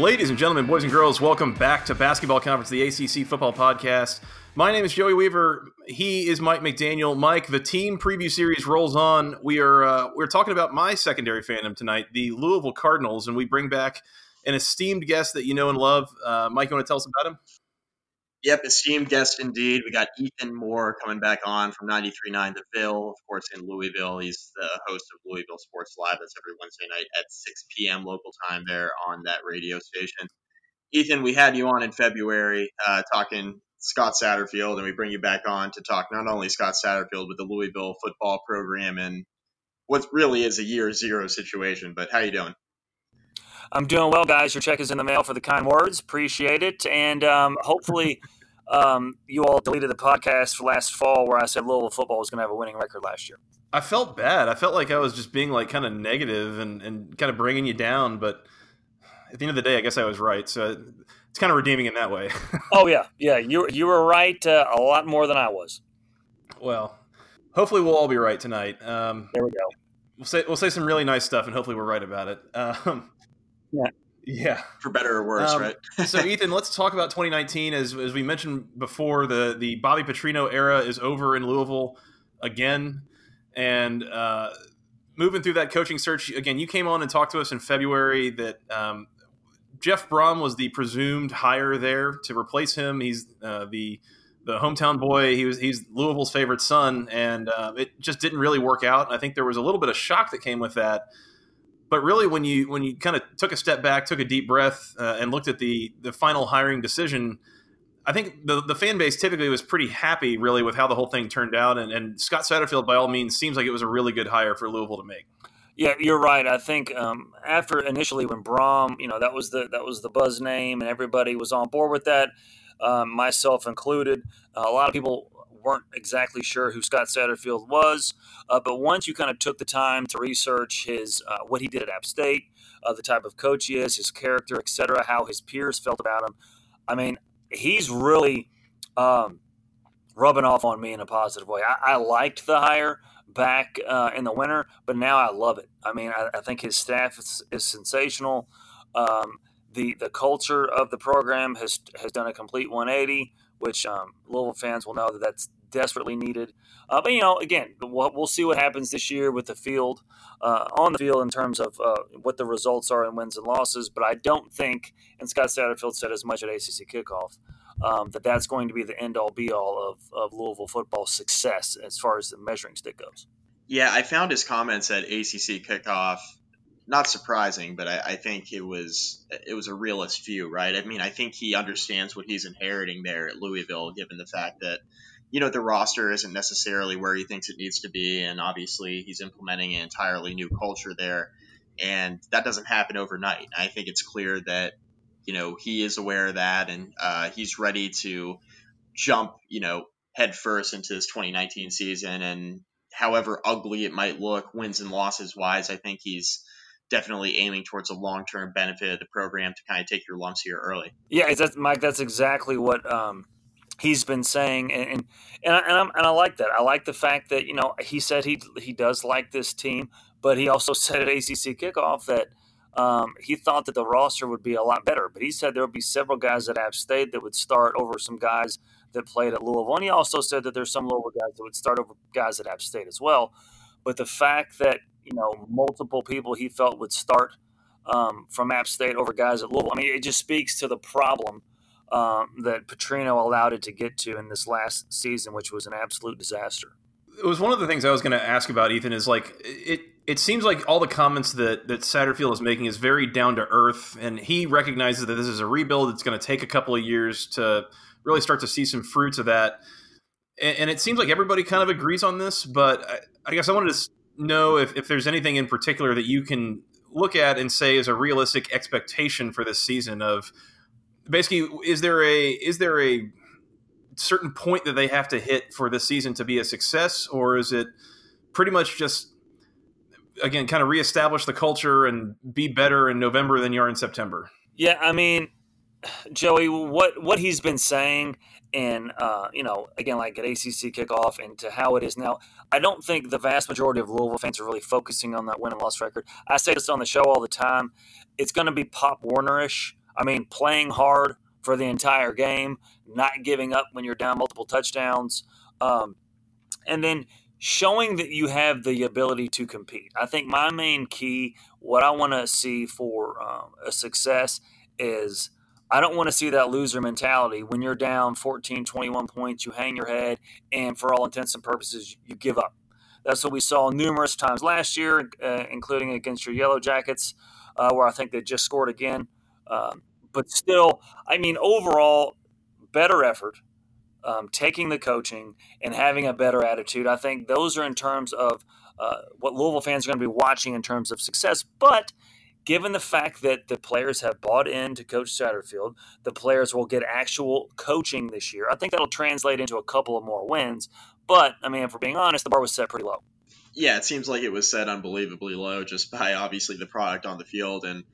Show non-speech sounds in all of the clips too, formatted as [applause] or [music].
Ladies and gentlemen, boys and girls, welcome back to Basketball Conference, the ACC Football Podcast. My name is Joey Weaver. He is Mike McDaniel. Mike, the team preview series rolls on. We are uh, we're talking about my secondary fandom tonight, the Louisville Cardinals, and we bring back an esteemed guest that you know and love. Uh, Mike, you want to tell us about him? Yep, esteemed guest indeed. We got Ethan Moore coming back on from 93.9 The Ville, of course, in Louisville. He's the host of Louisville Sports Live. That's every Wednesday night at 6 p.m. local time there on that radio station. Ethan, we had you on in February uh, talking Scott Satterfield, and we bring you back on to talk not only Scott Satterfield, but the Louisville football program and what really is a year zero situation. But how you doing? I'm doing well, guys. Your check is in the mail for the kind words. Appreciate it. And um, hopefully, [laughs] um, you all deleted the podcast last fall where I said Louisville football was going to have a winning record last year. I felt bad. I felt like I was just being like kind of negative and, and kind of bringing you down. But at the end of the day, I guess I was right. So it's kind of redeeming in that way. [laughs] oh, yeah. Yeah. You, you were right uh, a lot more than I was. Well, hopefully we'll all be right tonight. Um, there we go. We'll say, we'll say some really nice stuff and hopefully we're right about it. [laughs] Um, yeah. Yeah, for better or worse, um, right? [laughs] so, Ethan, let's talk about 2019. As as we mentioned before, the the Bobby Petrino era is over in Louisville again, and uh, moving through that coaching search again. You came on and talked to us in February that um, Jeff Brohm was the presumed hire there to replace him. He's uh, the the hometown boy. He was he's Louisville's favorite son, and uh, it just didn't really work out. And I think there was a little bit of shock that came with that but really when you when you kind of took a step back took a deep breath uh, and looked at the the final hiring decision i think the, the fan base typically was pretty happy really with how the whole thing turned out and, and scott satterfield by all means seems like it was a really good hire for louisville to make yeah, you're right. I think um, after initially when Brohm, you know, that was the that was the buzz name, and everybody was on board with that, um, myself included. Uh, a lot of people weren't exactly sure who Scott Satterfield was. Uh, but once you kind of took the time to research his uh, what he did at App State, uh, the type of coach he is, his character, etc., how his peers felt about him, I mean, he's really um, rubbing off on me in a positive way. I, I liked the hire back uh, in the winter, but now I love it. I mean, I, I think his staff is, is sensational. Um, the the culture of the program has has done a complete 180 which um, Louisville fans will know that that's desperately needed. Uh, but you know, again, we'll, we'll, see what happens this year with the field uh, on the field in terms of uh, what the results are in wins and losses. But I don't think, and Scott Satterfield said as much at ACC kickoff, um, that that's going to be the end all be all of, of Louisville football success as far as the measuring stick goes. Yeah, I found his comments at ACC kickoff not surprising, but I, I, think it was it was a realist view, right? I mean, I think he understands what he's inheriting there at Louisville, given the fact that you know the roster isn't necessarily where he thinks it needs to be, and obviously he's implementing an entirely new culture there, and that doesn't happen overnight. I think it's clear that you know he is aware of that, and uh, he's ready to jump, you know, head first into this 2019 season, and however ugly it might look, wins and losses wise, I think he's definitely aiming towards a long term benefit of the program to kind of take your lumps here early. Yeah, that's Mike. That's exactly what um, he's been saying, and and and I, and, and, I like that. I like the fact that you know he said he he does like this team, but he also [laughs] said at ACC kickoff that. Um, he thought that the roster would be a lot better, but he said there would be several guys at App State that would start over some guys that played at Louisville. And he also said that there's some Louisville guys that would start over guys at App State as well. But the fact that you know, multiple people he felt would start um, from App State over guys at Louisville. I mean, it just speaks to the problem um, that Petrino allowed it to get to in this last season, which was an absolute disaster. It was one of the things I was going to ask about, Ethan. Is like it. it seems like all the comments that that Satterfield is making is very down to earth, and he recognizes that this is a rebuild. It's going to take a couple of years to really start to see some fruits of that. And, and it seems like everybody kind of agrees on this, but I, I guess I wanted to know if, if there's anything in particular that you can look at and say is a realistic expectation for this season of basically is there a is there a certain point that they have to hit for this season to be a success or is it pretty much just again kind of reestablish the culture and be better in November than you are in September yeah i mean joey what what he's been saying and uh, you know, again, like at ACC kickoff and to how it is now, I don't think the vast majority of Louisville fans are really focusing on that win and loss record. I say this on the show all the time. It's going to be Pop Warnerish. I mean, playing hard for the entire game, not giving up when you're down multiple touchdowns, um, and then showing that you have the ability to compete. I think my main key, what I want to see for um, a success, is I don't want to see that loser mentality when you're down 14, 21 points, you hang your head, and for all intents and purposes, you give up. That's what we saw numerous times last year, uh, including against your Yellow Jackets, uh, where I think they just scored again. Um, but still, I mean, overall, better effort, um, taking the coaching, and having a better attitude. I think those are in terms of uh, what Louisville fans are going to be watching in terms of success. But given the fact that the players have bought into Coach Satterfield, the players will get actual coaching this year. I think that'll translate into a couple of more wins. But, I mean, if we're being honest, the bar was set pretty low. Yeah, it seems like it was set unbelievably low just by obviously the product on the field and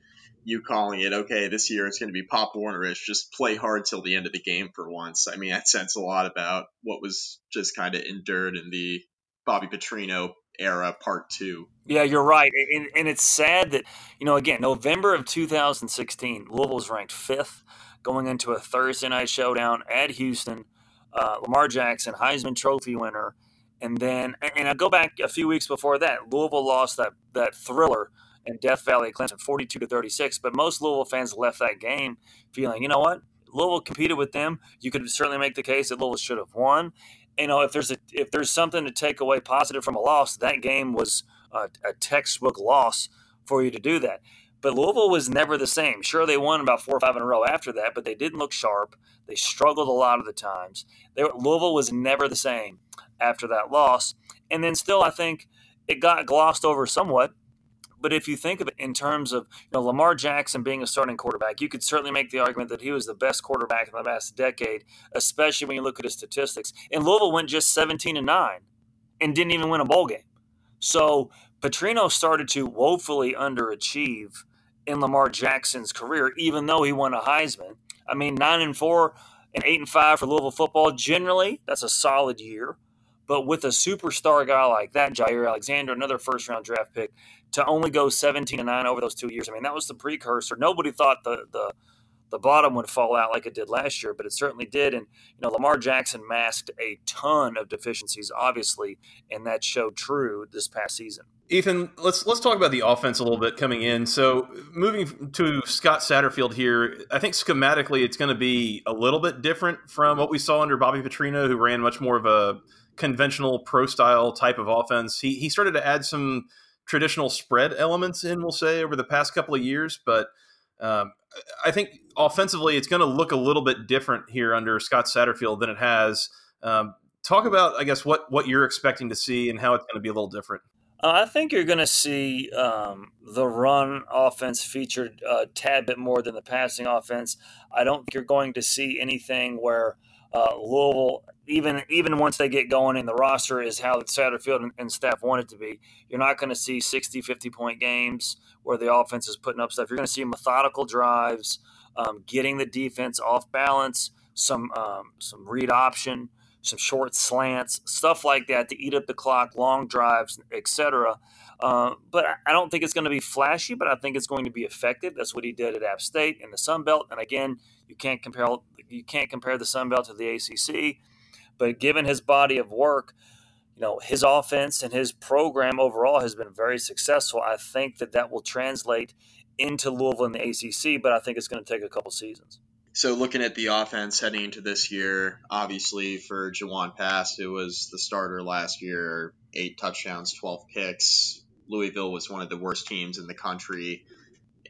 you calling it, okay, this year it's going to be Pop Warnerish, just play hard till the end of the game for once. I mean, that says a lot about what was just kind of endured in the Bobby Petrino era part two. Yeah, you're right. And, and it's sad that, you know, again, November of 2016, Louisville was ranked fifth going into a Thursday night showdown at Houston. Uh, Lamar Jackson, Heisman Trophy winner. And then, and I go back a few weeks before that, Louisville lost that, that thriller in Death Valley, Clemson, 42 to 36. But most Louisville fans left that game feeling, you know what? Louisville competed with them. You could certainly make the case that Louisville should have won you know, if there's a if there's something to take away positive from a loss, that game was a, a, textbook loss for you to do that. But Louisville was never the same. Sure, they won about four or five in a row after that, but they didn't look sharp. They struggled a lot of the times. They, Louisville was never the same after that loss. And then still, I think it got glossed over somewhat but if you think of it in terms of you know Lamar Jackson being a starting quarterback, you could certainly make the argument that he was the best quarterback in the last decade, especially when you look at his statistics. And Louisville went just 17 and 9 and didn't even win a bowl game. So Petrino started to woefully underachieve in Lamar Jackson's career, even though he won a Heisman. I mean, nine and four and eight and five for Louisville football. Generally, that's a solid year. But with a superstar guy like that, Jaire Alexander, another first round draft pick, to only go 17 and 9 over those two years. I mean, that was the precursor. Nobody thought the the the bottom would fall out like it did last year, but it certainly did. And you know, Lamar Jackson masked a ton of deficiencies, obviously, and that showed true this past season. Ethan, let's let's talk about the offense a little bit coming in. So moving to Scott Satterfield here, I think schematically it's going to be a little bit different from what we saw under Bobby Petrino, who ran much more of a conventional pro style type of offense. He he started to add some traditional spread elements in, we'll say, over the past couple of years. But um, I think offensively, it's going to look a little bit different here under Scott Satterfield than it has. Um, talk about, I guess, what what you're expecting to see and how it's going to be a little different. Uh, I think you're going to see um, the run offense featured a tad bit more than the passing offense. I don't think you're going to see anything where uh, Louisville, even even once they get going in the roster, is how Satterfield and, and staff want it to be. You're not going to see 60, 50 point games where the offense is putting up stuff. You're going to see methodical drives, um, getting the defense off balance, some um, some read option, some short slants, stuff like that to eat up the clock, long drives, etc. Uh, but I don't think it's going to be flashy, but I think it's going to be effective. That's what he did at App State in the Sun Belt. And again, you can't compare you can't compare the Sun Belt to the ACC, but given his body of work, you know his offense and his program overall has been very successful. I think that that will translate into Louisville in the ACC, but I think it's going to take a couple seasons. So looking at the offense heading into this year, obviously for Jawon Pass, who was the starter last year, eight touchdowns, twelve picks, Louisville was one of the worst teams in the country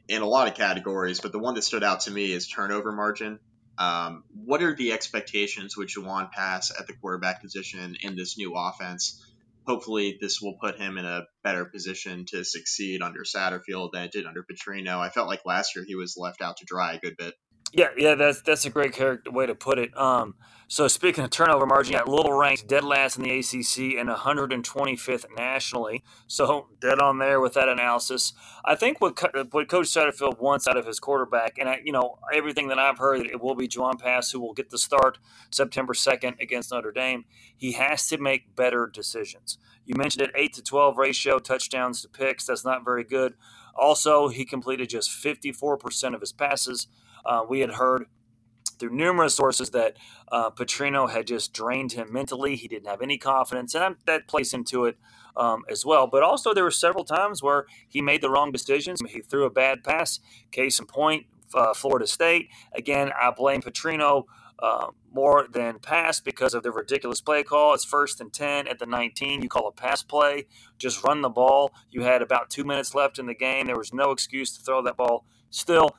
in a lot of categories, but the one that stood out to me is turnover margin. Um, what are the expectations with Jawon Pass at the quarterback position in this new offense? Hopefully, this will put him in a better position to succeed under Satterfield than it did under Petrino. I felt like last year he was left out to dry a good bit. Yeah, yeah, that's that's a great character way to put it. Um, so speaking of turnover margin, yeah, Louisville ranks dead last in the ACC and 125th nationally. So dead on there with that analysis. I think what what Coach Satterfield wants out of his quarterback, and I, you know everything that I've heard, it will be Jawon Pass who will get the start September 2nd against Notre Dame. He has to make better decisions. You mentioned it, eight to 12 ratio touchdowns to picks. That's not very good. Also, he completed just 54% of his passes. Uh, we had heard through numerous sources that uh, Petrino had just drained him mentally. He didn't have any confidence, and that plays into it um, as well. But also, there were several times where he made the wrong decisions. He threw a bad pass. Case in point, uh, Florida State. Again, I blame Petrino. Uh, more than pass because of the ridiculous play call. It's first and 10 at the 19. You call a pass play, just run the ball. You had about two minutes left in the game. There was no excuse to throw that ball. Still,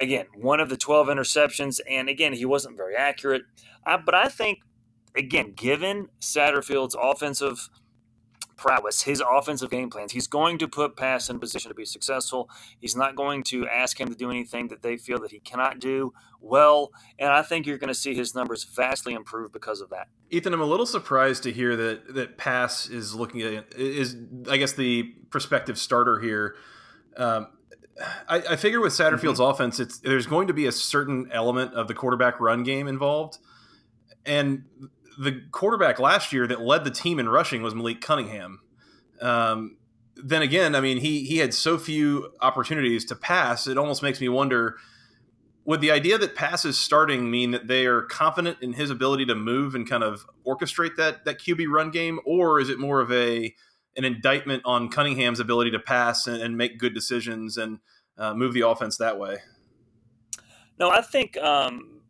again, one of the 12 interceptions. And again, he wasn't very accurate. Uh, but I think, again, given Satterfield's offensive prowess, his offensive game plans, he's going to put Pass in position to be successful. He's not going to ask him to do anything that they feel that he cannot do well. And I think you're going to see his numbers vastly improve because of that. Ethan, I'm a little surprised to hear that that Pass is looking at is I guess the prospective starter here. Um, I, I figure with Satterfield's mm-hmm. offense, it's there's going to be a certain element of the quarterback run game involved, and the quarterback last year that led the team in rushing was Malik Cunningham. Um, then again, I mean, he he had so few opportunities to pass. It almost makes me wonder: would the idea that passes starting mean that they are confident in his ability to move and kind of orchestrate that that QB run game, or is it more of a an indictment on Cunningham's ability to pass and, and make good decisions and uh, move the offense that way. No, I think um,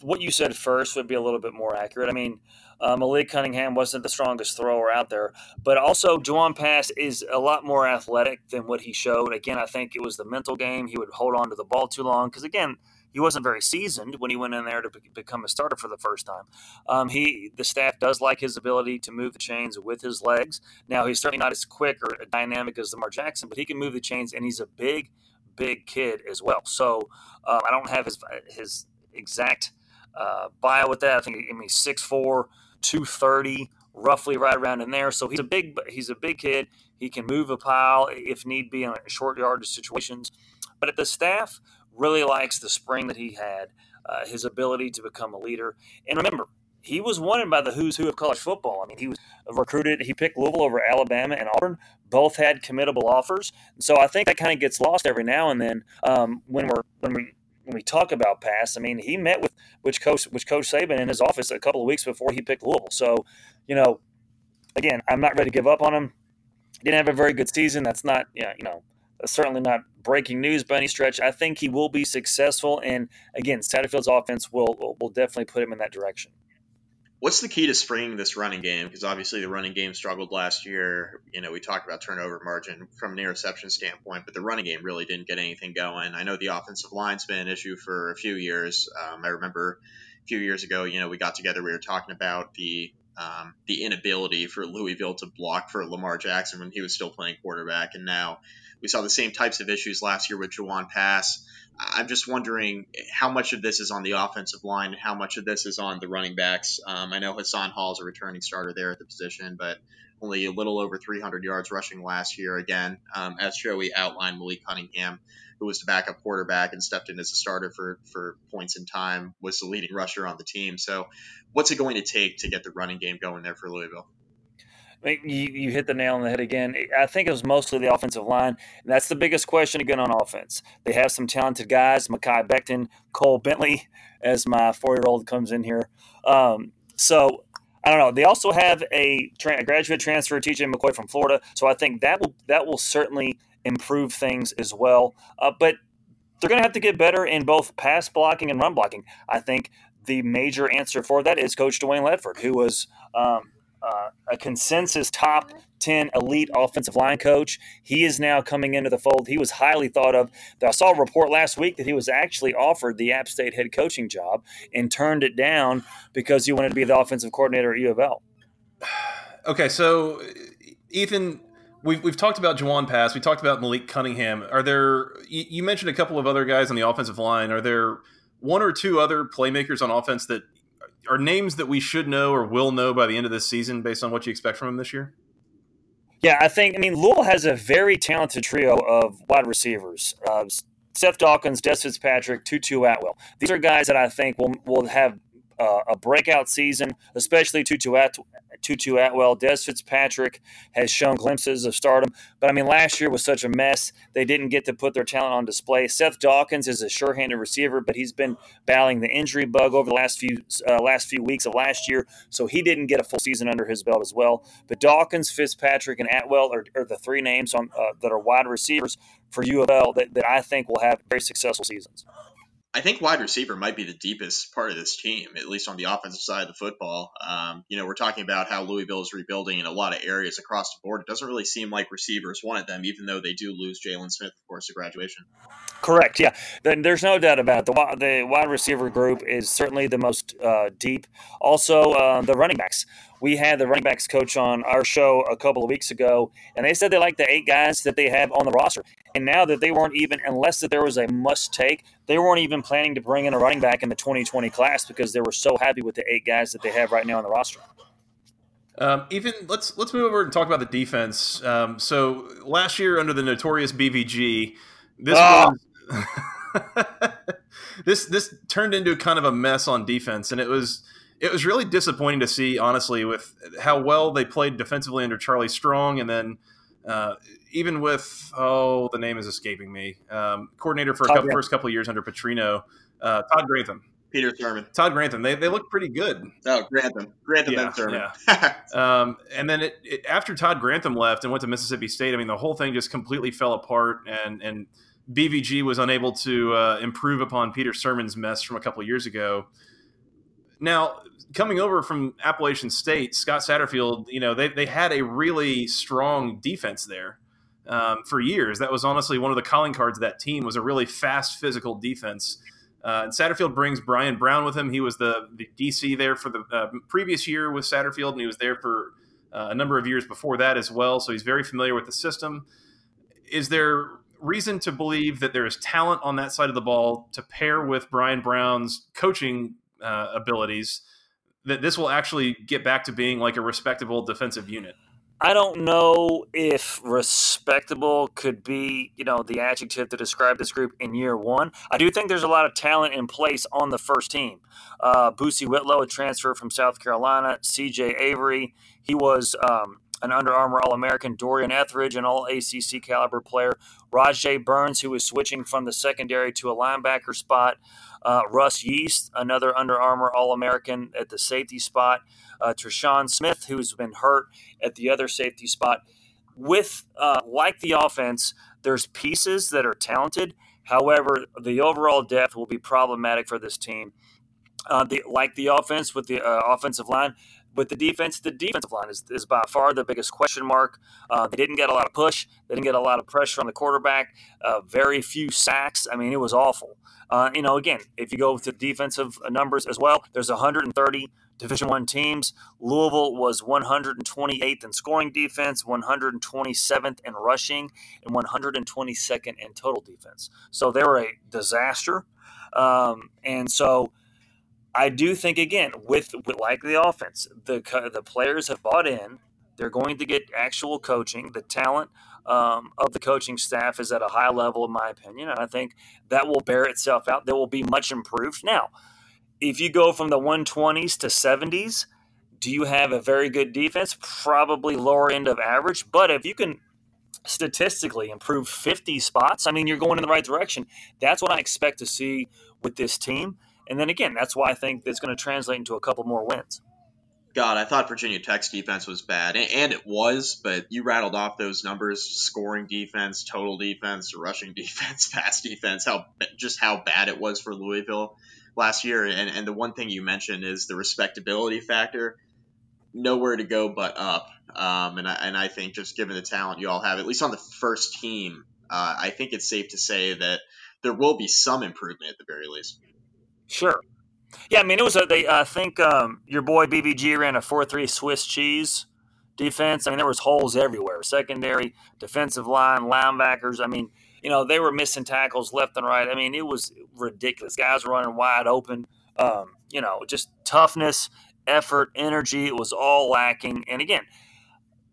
what you said first would be a little bit more accurate. I mean, uh, Malik Cunningham wasn't the strongest thrower out there, but also Jawon Pass is a lot more athletic than what he showed. Again, I think it was the mental game. He would hold on to the ball too long because, again, he wasn't very seasoned when he went in there to be- become a starter for the first time. Um, he the staff does like his ability to move the chains with his legs. Now he's certainly not as quick or dynamic as Lamar Jackson, but he can move the chains, and he's a big, big kid as well. So um, I don't have his his exact uh, bio with that. I think I mean 6'4", 230, roughly right around in there. So he's a big he's a big kid. He can move a pile if need be in short yardage situations. But at the staff really likes the spring that he had, uh, his ability to become a leader. And remember, he was wanted by the who's who of college football. I mean, he was recruited. He picked Louisville over Alabama and Auburn. Both had committable offers. So I think that kind of gets lost every now and then um, when we're when we when we talk about pass. I mean, he met with which coach which Coach Saban in his office a couple of weeks before he picked Louisville. So, you know, again, I'm not ready to give up on him. Didn't have a very good season. That's not yeah, you know certainly not breaking news by any stretch. I think he will be successful, and again, Satterfield's offense will will definitely put him in that direction. What's the key to springing this running game? Because obviously the running game struggled last year. You know, we talked about turnover margin from an interception standpoint, but the running game really didn't get anything going. I know the offensive line's been an issue for a few years. Um, I remember a few years ago, you know, we got together, we were talking about the um, the inability for Louisville to block for Lamar Jackson when he was still playing quarterback, and now we saw the same types of issues last year with Jawon Pass. I'm just wondering how much of this is on the offensive line and how much of this is on the running backs. Um, I know Hassan Hall is a returning starter there at the position, but only a little over 300 yards rushing last year. Again, um, as Joey outlined, Malik Cunningham, who was the backup quarterback and stepped in as a starter for, for points in time, was the leading rusher on the team. So, what's it going to take to get the running game going there for Louisville? You, you hit the nail on the head again. I think it was mostly the offensive line. And that's the biggest question again on offense. They have some talented guys, Mekhi Becton, Cole Bentley, as my four year old comes in here. Um, so I don't know. They also have a, tra- a graduate transfer, TJ McCoy from Florida. So I think that will that will certainly improve things as well. Uh, but they're going to have to get better in both pass blocking and run blocking. I think the major answer for that is Coach Dwayne Ledford, who was um, uh, a consensus top 10 elite offensive line coach. He is now coming into the fold. He was highly thought of. I saw a report last week that he was actually offered the App State head coaching job and turned it down because he wanted to be the offensive coordinator at U of L. [sighs] Okay, so Ethan, we've, we've talked about Jawon Pass. We talked about Malik Cunningham. Are there? You mentioned a couple of other guys on the offensive line. Are there one or two other playmakers on offense that are names that we should know or will know by the end of this season based on what you expect from them this year? Yeah, I think. I mean, Louisville has a very talented trio of wide receivers. Uh, Seth Dawkins, Dez Fitzpatrick, Tutu Atwell. These are guys that I think will will have uh, a breakout season, especially Tutu, At- Tutu Atwell. Dez Fitzpatrick has shown glimpses of stardom, but I mean, last year was such a mess. They didn't get to put their talent on display. Seth Dawkins is a sure-handed receiver, but he's been battling the injury bug over the last few uh, last few weeks of last year, so he didn't get a full season under his belt as well. But Dawkins, Fitzpatrick, and Atwell are, are the three names on uh, that are wide receivers for U of L that, that I think will have very successful seasons. I think wide receiver might be the deepest part of this team, at least on the offensive side of the football. Um, you know, we're talking about how Louisville is rebuilding in a lot of areas across the board. It doesn't really seem like receivers wanted them, even though they do lose Jaylen Smith, of course, to graduation. Correct. Yeah. Then there's no doubt about it. The, the wide receiver group is certainly the most uh, deep. Also, uh, the running backs we had the running backs coach on our show a couple of weeks ago, and they said they like the eight guys that they have on the roster. And now that they weren't even, unless that there was a must take, they weren't even planning to bring in a running back in the 2020 class because they were so happy with the eight guys that they have right now on the roster. Um, even let's let's move over and talk about the defense. Um, so last year under the notorious BVG, this oh. was [laughs] this this turned into kind of a mess on defense, and it was it was really disappointing to see, honestly, with how well they played defensively under Charlie Strong, and then uh, even with oh, the name is escaping me, um, coordinator for a couple, first couple of years under Petrino, uh, Todd Grantham. Peter Sirmon. Todd Grantham. They, they look pretty good. Oh, Grantham. Grantham yeah, and Sirmon. Yeah. [laughs] um, and then it, it, after Todd Grantham left and went to Mississippi State, I mean, the whole thing just completely fell apart, and and BVG was unable to uh, improve upon Peter Sirmon's mess from a couple of years ago. Now, coming over from Appalachian State, Scott Satterfield, you know, they, they had a really strong defense there um, for years. That was honestly one of the calling cards of that team was a really fast, physical defense. Uh, and Satterfield brings Brian Brown with him. He was the, the DC there for the uh, previous year with Satterfield, and he was there for uh, a number of years before that as well. So he's very familiar with the system. Is there reason to believe that there is talent on that side of the ball to pair with Brian Brown's coaching uh, abilities that this will actually get back to being like a respectable defensive unit. I don't know if respectable could be, you know, the adjective to describe this group in year one. I do think there's a lot of talent in place on the first team. Uh, Boosie Whitlow, a transfer from South Carolina. C.J. Avery, he was um, an Under Armour All American, Dorian Etheridge, an All ACC caliber player, Rodjay Burns, who was switching from the secondary to a linebacker spot, uh, Russ Yeast, another Under Armour All American at the safety spot, uh, Smith, who's been hurt at the other safety spot. With uh, like the offense, there's pieces that are talented. However, the overall depth will be problematic for this team. Uh, the, like the offense with the uh, offensive line, with the defense, the defensive line is, is by far the biggest question mark. Uh, they didn't get a lot of push. They didn't get a lot of pressure on the quarterback. Uh, very few sacks. I mean, it was awful. Uh, you know, again, if you go to defensive numbers as well, there's 130 Division One teams. Louisville was 128th in scoring defense, 127th in rushing, and 122nd in total defense. So they were a disaster. Um, and so I do think again with, with like the offense, the the players have bought in. They're going to get actual coaching. The talent um, of the coaching staff is at a high level, in my opinion, and I think that will bear itself out. They will be much improved. Now, if you go from the 120s to 70s, do you have a very good defense? Probably lower end of average, but if you can statistically improve 50 spots, I mean, you're going in the right direction. That's what I expect to see with this team. And then again, that's why I think it's going to translate into a couple more wins. God, I thought Virginia Tech's defense was bad, and it was, but you rattled off those numbers: scoring defense, total defense, rushing [laughs] defense, pass defense. How just how bad it was for Louisville last year. And and the one thing you mentioned is the respectability factor. nowhere to go but up. Um, and I, and I think just given the talent you all have, at least on the first team, uh, I think it's safe to say that there will be some improvement at the very least. Sure. Yeah, I mean, it was a. They, I think um, your boy BVG ran a four-three Swiss cheese defense. I mean, there was holes everywhere. Secondary, defensive line, linebackers. I mean, you know, they were missing tackles left and right. I mean, it was ridiculous. Guys were running wide open. Um, you know, just toughness, effort, energy. It was all lacking. And again,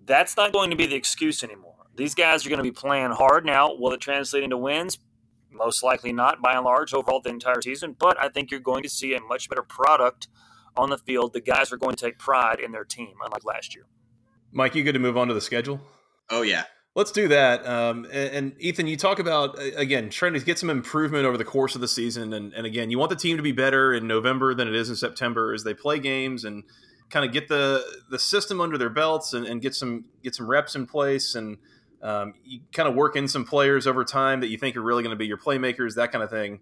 that's not going to be the excuse anymore. These guys are going to be playing hard now. Will it translate into wins? Most likely not, by and large, overall the entire season. But I think you're going to see a much better product on the field. The guys are going to take pride in their team, unlike last year. Mike, you good to move on to the schedule? Oh yeah. Let's do that. Um, and, and, Ethan, you talk about again trying to get some improvement over the course of the season, and, and again, you want the team to be better in November than it is in September as they play games and kind of get the the system under their belts and, and get some get some reps in place and um, you kind of work in some players over time that you think are really going to be your playmakers, that kind of thing.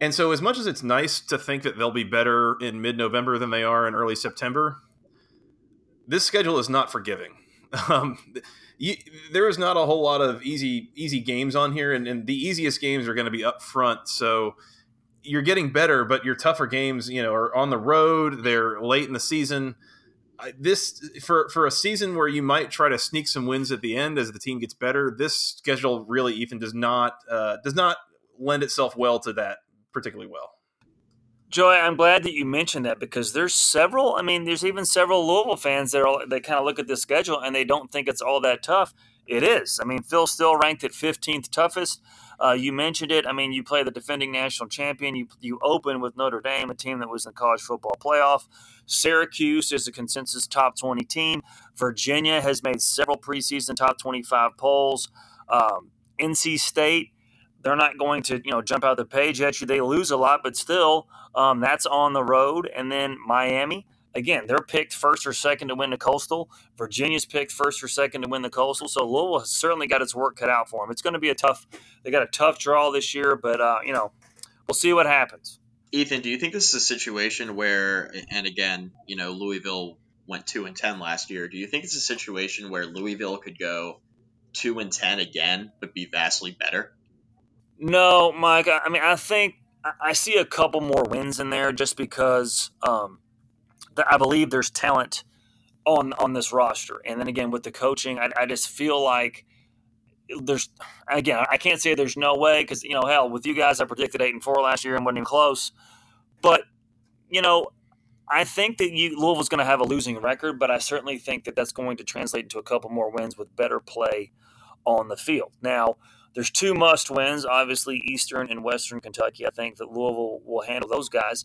And so, as much as it's nice to think that they'll be better in mid November than they are in early September, this schedule is not forgiving. [laughs] Um, you, there is not a whole lot of easy easy games on here, and, and the easiest games are going to be up front. So you're getting better, but your tougher games, you know, are on the road. They're late in the season this for for a season where you might try to sneak some wins at the end as the team gets better. This schedule really, Ethan, does not uh, does not lend itself well to that particularly well. Joy, I'm glad that you mentioned that because there's several. I mean, there's even several Louisville fans that are they kind of look at this schedule and they don't think it's all that tough. It is. I mean, Phil still ranked at 15th toughest. Uh, you mentioned it. I mean, you play the defending national champion. You you open with Notre Dame, a team that was in the college football playoff. Syracuse is a consensus top 20 team. Virginia has made several preseason top 25 polls. Um, NC State, they're not going to you know jump out the page at you. They lose a lot, but still, um, that's on the road. And then Miami again, they're picked first or second to win the Coastal. Virginia's picked first or second to win the Coastal. So Louisville has certainly got its work cut out for them. It's going to be a tough. They got a tough draw this year, but uh, you know, we'll see what happens. Ethan, do you think this is a situation where, and again, you know, Louisville went two and ten last year. Do you think it's a situation where Louisville could go two and ten again, but be vastly better? No, Mike. I mean, I think I see a couple more wins in there just because um, I believe there's talent on on this roster. And then again with the coaching, I, I just feel like there's again I can't say there's no way because you know hell with you guys I predicted eight and four last year and wasn't even close, but you know. I think that you Louisville's going to have a losing record, but I certainly think that that's going to translate into a couple more wins with better play on the field. Now, there's two must wins, obviously Eastern and Western Kentucky. I think that Louisville will handle those guys.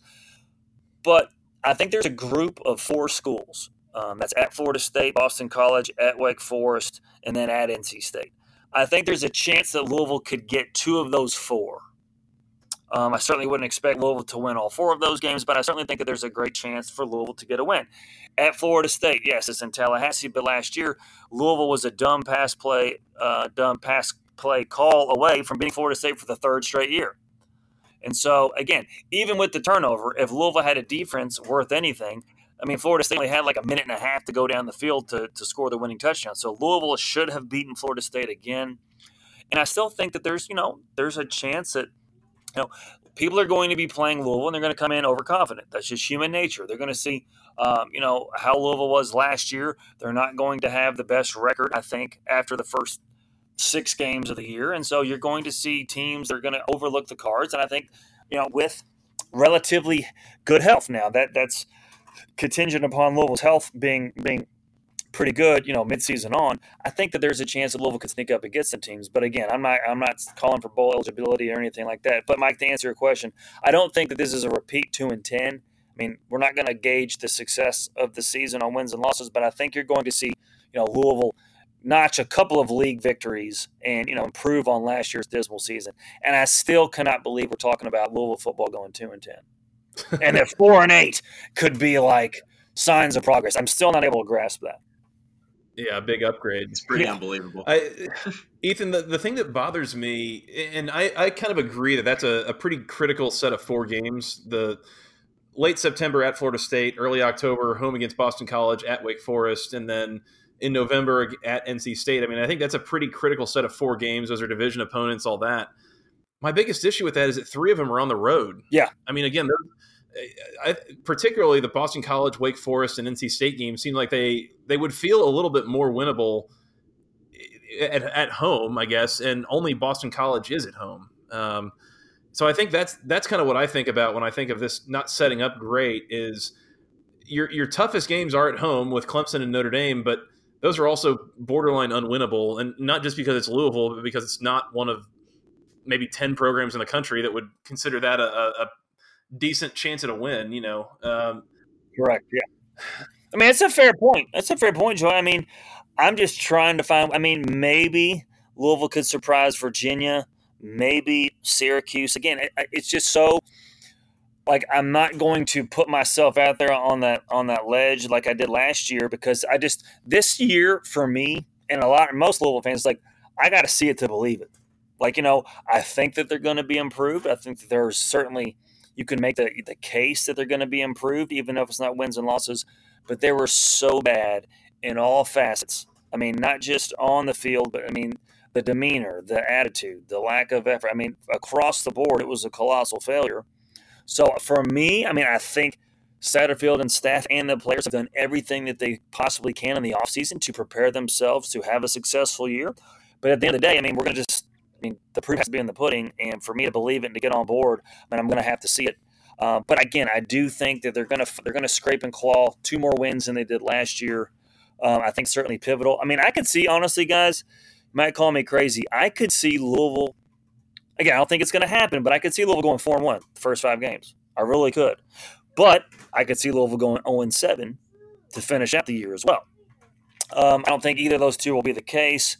But I think there's a group of four schools. Um, that's at Florida State, Boston College, at Wake Forest, and then at NC State. I think there's a chance that Louisville could get two of those four. Um, I certainly wouldn't expect Louisville to win all four of those games, but I certainly think that there's a great chance for Louisville to get a win. At Florida State, yes, it's in Tallahassee, but last year Louisville was a dumb pass play, uh, dumb pass play call away from beating Florida State for the third straight year. And so, again, even with the turnover, if Louisville had a defense worth anything, I mean, Florida State only had like a minute and a half to go down the field to, to score the winning touchdown. So Louisville should have beaten Florida State again. And I still think that there's, you know, there's a chance that, you know, people are going to be playing Louisville and they're going to come in overconfident. That's just human nature. They're going to see, um, you know, how Louisville was last year. They're not going to have the best record, I think, after the first six games of the year. And so you're going to see teams that are going to overlook the cards. And I think, you know, with relatively good health now, that that's contingent upon Louisville's health being being pretty good, you know, midseason on. I think that there's a chance that Louisville could sneak up against some teams. But again, I'm not I'm not calling for bowl eligibility or anything like that. But Mike, to answer your question, I don't think that this is a repeat two and ten. I mean, we're not going to gauge the success of the season on wins and losses, but I think you're going to see, you know, Louisville notch a couple of league victories and you know improve on last year's dismal season. And I still cannot believe we're talking about Louisville football going two and ten, [laughs] and that four and eight could be like signs of progress. I'm still not able to grasp that. Yeah, big upgrade. It's pretty yeah. unbelievable. I, Ethan, the, the thing that bothers me, and I, I kind of agree that that's a, a pretty critical set of four games. The late September at Florida State, early October home against Boston College, at Wake Forest, and then in November at NC State. I mean, I think that's a pretty critical set of four games. Those are division opponents, all that. My biggest issue with that is that three of them are on the road. Yeah. I mean, again, I, particularly the Boston College, Wake Forest, and NC State games seem like they they would feel a little bit more winnable at, at home, I guess, and only Boston College is at home. Um, so I think that's that's kind of what I think about when I think of this not setting up great is your your toughest games are at home with Clemson and Notre Dame, but those are also borderline unwinnable, and not just because it's Louisville, but because it's not one of maybe ten programs in the country that would consider that a, a decent chance at a win. You know, um, correct? Yeah, I mean that's a fair point. That's a fair point, Joy. I mean, I'm just trying to find. I mean, maybe Louisville could surprise Virginia maybe Syracuse. Again, it, it's just so like I'm not going to put myself out there on that on that ledge like I did last year because I just this year for me and a lot most Louisville fans like I got to see it to believe it. Like you know, I think that they're going to be improved. I think that there's certainly you can make the the case that they're going to be improved, even if it's not wins and losses. But they were so bad in all facets. I mean, not just on the field, but I mean the demeanor, the attitude, the lack of effort. I mean, across the board, it was a colossal failure. So for me, I mean, I think Satterfield and staff and the players have done everything that they possibly can in the offseason to prepare themselves to have a successful year. But at the end of the day, I mean, we're going to just, I mean, the proof has to be in the pudding. And for me to believe it and to get on board, I mean, I'm going to have to see it. Uh, but again, I do think that they're going to they're going to scrape and claw two more wins than they did last year. Um, I think certainly pivotal. I mean, I could see honestly, guys, might call me crazy. I could see Louisville. Again, I don't think it's going to happen, but I could see Louisville going four and one the first five games. I really could. But I could see Louisville going zero and seven to finish out the year as well. Um, I don't think either of those two will be the case.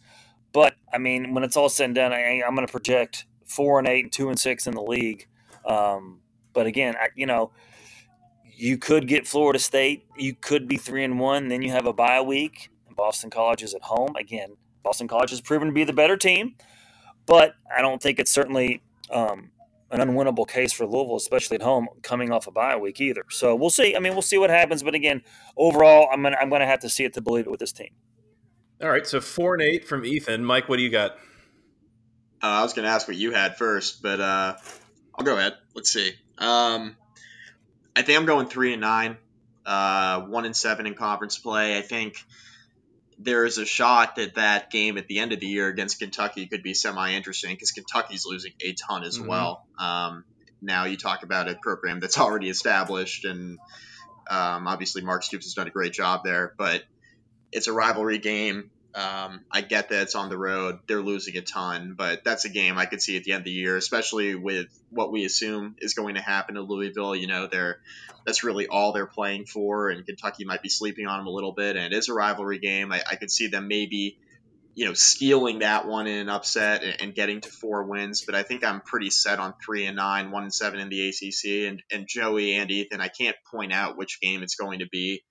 But I mean, when it's all said and done, I, am going to project four and eight and two and six in the league. Um, but again, I, you know, you could get Florida State. You could be three and one. Then you have a bye week. Boston College is at home again. Boston College has proven to be the better team, but I don't think it's certainly um, an unwinnable case for Louisville, especially at home, coming off a bye week either. So we'll see. I mean, we'll see what happens. But again, overall, I'm gonna I'm gonna have to see it to believe it with this team. All right, so four and eight from Ethan. Mike, what do you got? Uh, I was going to ask what you had first, but uh, I'll go ahead. Let's see. Um, I think I'm going three and nine, uh, one and seven in conference play. I think there is a shot that that game at the end of the year against Kentucky could be semi interesting because Kentucky's losing a ton as mm-hmm. well. Um, now you talk about a program that's [laughs] already established, and um, obviously Mark Stoops has done a great job there, but it's a rivalry game. Um, I get that it's on the road; they're losing a ton, but that's a game I could see at the end of the year, especially with what we assume is going to happen to Louisville. You know, they're that's really all they're playing for, and Kentucky might be sleeping on them a little bit. And it is a rivalry game. I, I could see them maybe, you know, stealing that one in an upset and, getting to four wins. But I think I'm pretty set on three and nine, one and seven in the ACC. And and Joey and Ethan, I can't point out which game it's going to be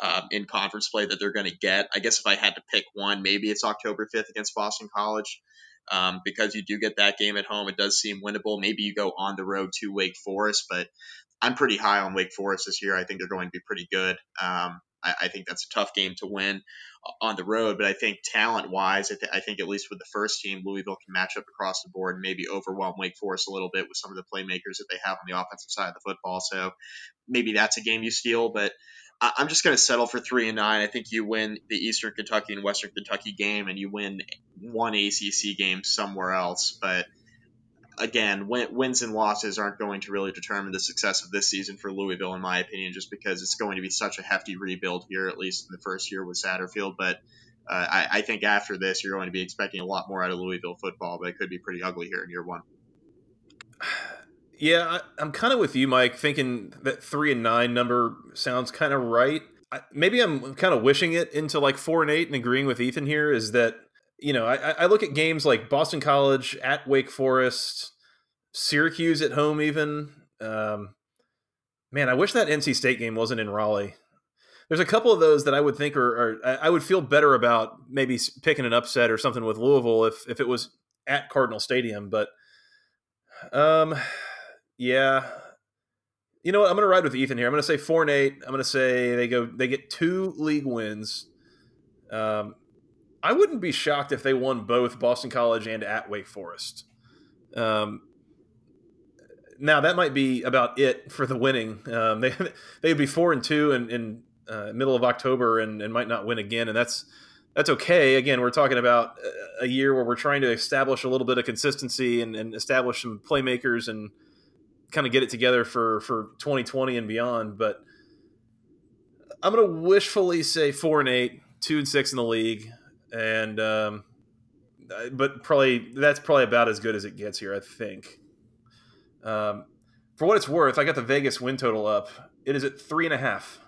um, in conference play that they're going to get. I guess if I had to pick one, maybe it's October 5th against Boston College. Um, because you do get that game at home, it does seem winnable. Maybe you go on the road to Wake Forest, but I'm pretty high on Wake Forest this year. I think they're going to be pretty good. Um, I, I, think that's a tough game to win on the road, but I think talent wise, I, th- I, think at least with the first team, Louisville can match up across the board and maybe overwhelm Wake Forest a little bit with some of the playmakers that they have on the offensive side of the football. So maybe that's a game you steal, but I'm just going to settle for three and nine. I think you win the Eastern Kentucky and Western Kentucky game, and you win one ACC game somewhere else. But again, win, wins and losses aren't going to really determine the success of this season for Louisville, in my opinion, just because it's going to be such a hefty rebuild here, at least in the first year with Satterfield. But uh, I, I think after this, you're going to be expecting a lot more out of Louisville football, but it could be pretty ugly here in year one. Yeah, I, am kind of with you, Mike. Thinking that three and nine number sounds kind of right. I, maybe I'm kind of wishing it into like four and eight, and agreeing with Ethan here is that you know I, I look at games like Boston College at Wake Forest, Syracuse at home, even. Um, man, I wish that NC State game wasn't in Raleigh. There's a couple of those that I would think are, are I would feel better about maybe picking an upset or something with Louisville if if it was at Cardinal Stadium, but um yeah, You know what? I'm going to ride with Ethan here. I'm going to say four and eight. I'm going to say they go. They get two league wins. Um, I wouldn't be shocked if they won both Boston College and at Wake Forest. Um, now that might be about it for the winning. Um, [laughs] they they'd be four and two in, in uh, middle of October and, and might not win again, and that's that's okay. Again, we're talking about a year where we're trying to establish a little bit of consistency and, and establish some playmakers and kind of get it together for for 2020 and beyond. But I'm going to wishfully say four and eight, two and six in the league, and um, but probably that's probably about as good as it gets here. I think. Um, for what it's worth, I got the Vegas win total up. It is at three and a half.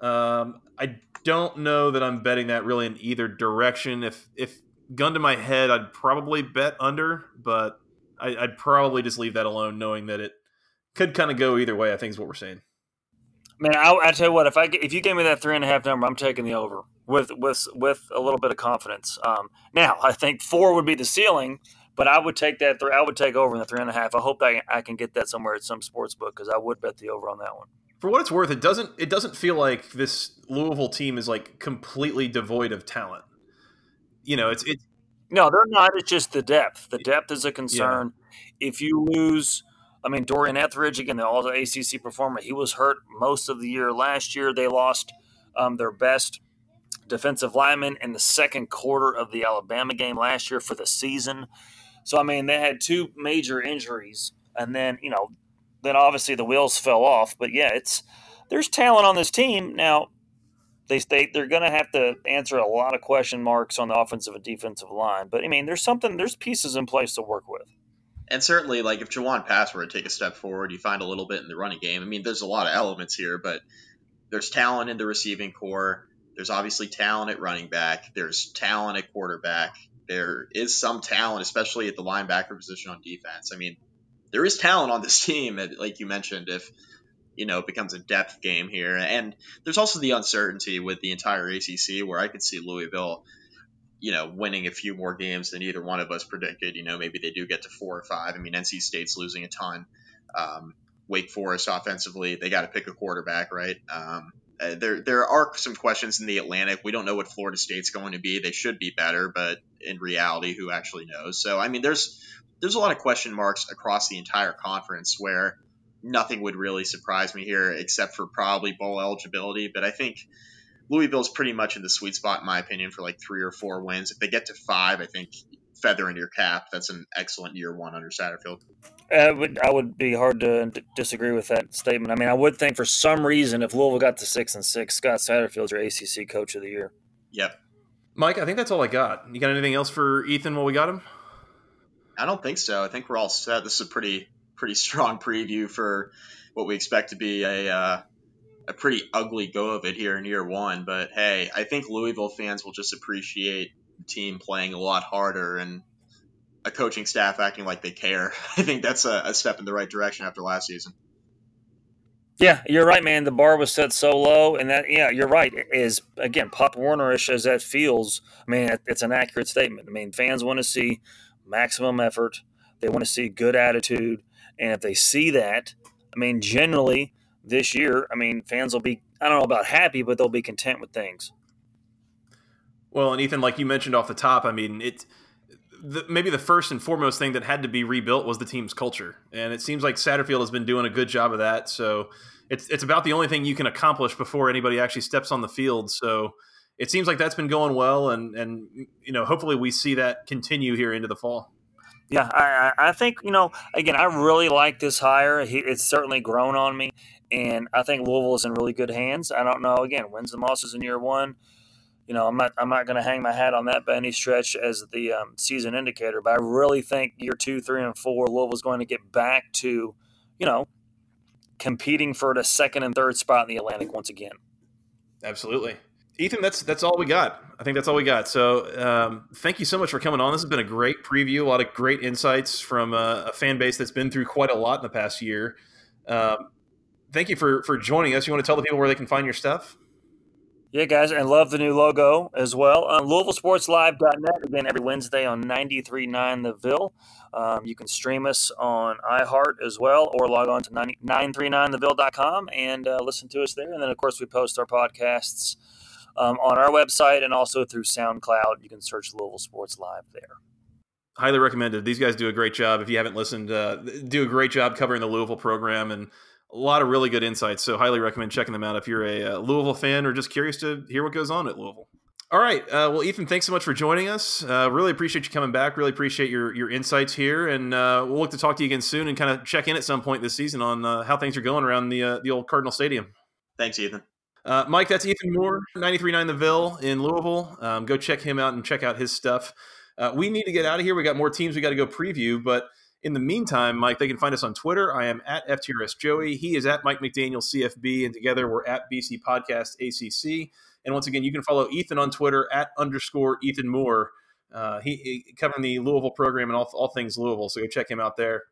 Um, I don't know that I'm betting that really in either direction. If if gun to my head, I'd probably bet under, but I, would probably just leave that alone, knowing that it could kind of go either way. I think is what we're saying. Man, I, I tell you what, if I if you gave me that three and a half number, I'm taking the over with with with a little bit of confidence. Um, now, I think four would be the ceiling, but I would take that. Three, I would take over in the three and a half. I hope I, I can get that somewhere at some sports book because I would bet the over on that one. For what it's worth, it doesn't it doesn't feel like this Louisville team is like completely devoid of talent. You know, it's it's no, they're not. It's just the depth. The depth is a concern. Yeah. If you lose, I mean, Dorian Etheridge again, the All the ACC performer, he was hurt most of the year last year. They lost um, their best defensive lineman in the second quarter of the Alabama game last year for the season. So I mean, they had two major injuries, and then you know, then obviously the wheels fell off. But yeah, it's there's talent on this team now. They they they're going to have to answer a lot of question marks on the offensive and defensive line. But I mean, there's something there's pieces in place to work with. And certainly, like if Jawon Pass were to take a step forward, you find a little bit in the running game. I mean, there's a lot of elements here, but there's talent in the receiving corps. There's obviously talent at running back. There's talent at quarterback. There is some talent, especially at the linebacker position on defense. I mean, there is talent on this [laughs] team, like you mentioned, if you know it becomes a depth game here. And there's also the uncertainty with the entire ACC, where I could see Louisville, you know, winning a few more games than either one of us predicted. You know, maybe they do get to four or five. I mean, NC State's losing a ton. Um, Wake Forest offensively, they got to pick a quarterback, right? Um, uh, there there are some questions in the Atlantic. We don't know what Florida State's going to be. They should be better, but in reality, who actually knows? So I mean, there's there's a lot of question marks across the entire conference where nothing would really surprise me here except for probably bowl eligibility. But I think Louisville's pretty much in the sweet spot, in my opinion, for like three or four wins. If they get to five, I think feather in your cap. That's an excellent year one under Satterfield. I would I would be hard to disagree with that statement. I mean, I would think for some reason if Louisville got to six and six, Scott Satterfield's your ACC Coach of the Year. Yep. Mike, I think that's all I got. You got anything else for Ethan while we got him? I don't think so. I think we're all set. This is a pretty pretty strong [laughs] preview for what we expect to be a uh, a pretty ugly go of it here in year one. But hey, I think Louisville fans will just appreciate the team playing a lot harder and a coaching staff acting like they care. [laughs] I think that's a, a step in the right direction after last season. Yeah, you're right, man. The bar was set so low, and that yeah, you're right. Is again Pop Warnerish as that feels. I mean, it's an accurate statement. I mean, fans want to see maximum effort. They want to see good attitude, and if they see that, I mean, generally this year, I mean, fans will be I don't know about happy, but they'll be content with things. Well, and Ethan, like you mentioned off the top, I mean, it the, maybe the first and foremost thing that had to be rebuilt was the team's culture, and it seems like Satterfield has been doing a good job of that. So it's it's about the only thing you can accomplish before anybody actually steps on the field. So it seems like that's been going well, and and you know hopefully we see that continue here into the fall. Yeah, I, I think you know again I really like this hire. He, it's certainly grown on me, and I think Louisville is in really good hands. I don't know again wins and losses in year one you know, I'm not I'm not going to hang my hat on that by any stretch as the um, season indicator, but I really think year two, three, and four, Louisville's going to get back to, you know, competing for the second and third spot in the Atlantic once again. Absolutely. Ethan, that's that's all we got. I think that's all we got. So, um, thank you so much for coming on. This has been a great preview, a lot of great insights from a, a fan base that's been through quite a lot in the past year. Um, thank you for for joining us. You want to tell the people where they can find your stuff? Yeah, guys, and love the new logo as well. Um, LouisvilleSportsLive.net, again, every Wednesday on 93.9 The Ville. Um, you can stream us on iHeart as well, or log on to 939theville.com and uh, listen to us there. And then, of course, we post our podcasts um, on our website and also through SoundCloud. You can search Louisville Sports Live there. Highly recommended. These guys do a great job. If you haven't listened, uh, do a great job covering the Louisville program and a lot of really good insights. So highly recommend checking them out if you're a, a uh, Louisville fan or just curious to hear what goes on at Louisville. All right. Uh, well, Ethan, thanks so much for joining us. Uh, really appreciate you coming back. Really appreciate your your insights here, and uh, we'll look to talk to you again soon and kind of check in at some point this season on uh, how things are going around the uh, the old Cardinal Stadium. Thanks, Ethan. Mike, that's Ethan Moore, 93.9 The Ville in Louisville. Um, go check him out and check out his stuff. we need to get out of here. We got more teams we got to go preview, but in the meantime, Mike, they can find us on Twitter. I am at FTRS Joey. He is at Mike McDaniel CFB, and together we're at BC Podcast ACC. And once again, you can follow Ethan on Twitter at underscore Ethan Moore. Uh, he, he, covering the Louisville program and all, all things Louisville. So go check him out there.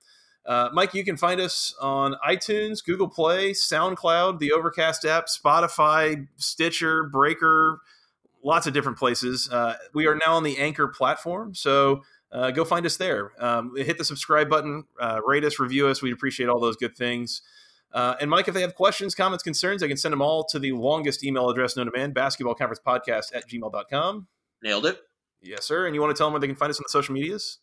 Uh, Mike, you can find us on iTunes, Google Play, SoundCloud, the Overcast app, Spotify, Stitcher, Breaker, lots of different places. Uh, we are now on the Anchor platform. So uh, go find us there. Um, hit the subscribe button, uh, rate us, review us. We'd appreciate all those good things. Uh, and Mike, if they have questions, comments, concerns, I can send them all to the longest email address known to man, basketballconferencepodcast conference podcast at gmail.com. Nailed it. Yes, sir. And you want to tell them where they can find us on the social medias?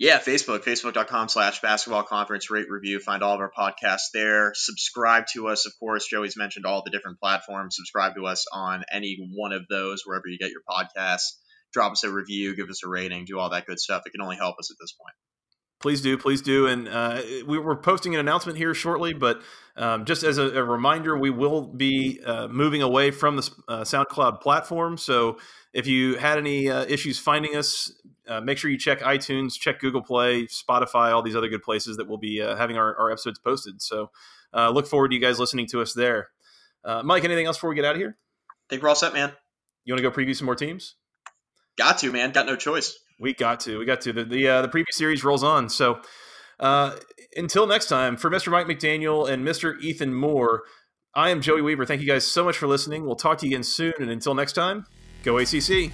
Yeah, Facebook, facebook.com slash basketball conference, rate, review, find all of our podcasts there. Subscribe to us, of course. Joey's mentioned all the different platforms. Subscribe to us on any one of those, wherever you get your podcasts drop us a review, give us a rating, do all that good stuff. It can only help us at this point. Please do, please do. And uh, we, are posting an announcement here shortly, but um, just as a, a, reminder, we will be uh, moving away from the uh, SoundCloud platform. So if you had any uh, issues finding us, uh, make sure you check iTunes, check Google Play, Spotify, all these other good places that we'll be uh, having our, our, episodes posted. So look forward to you guys listening to us there. Mike, anything else before we get out of here? I think we're all set, man. You want to go preview some more teams? Got to, man. Got no choice. We got to. We got to. The the, uh, the previous series rolls on. So uh, until next time, for Mr. Mike McDaniel and Mr. Ethan Moore, I am Joey Weaver. Thank you guys so much for listening. We'll talk to you again soon. And until next time, go ACC.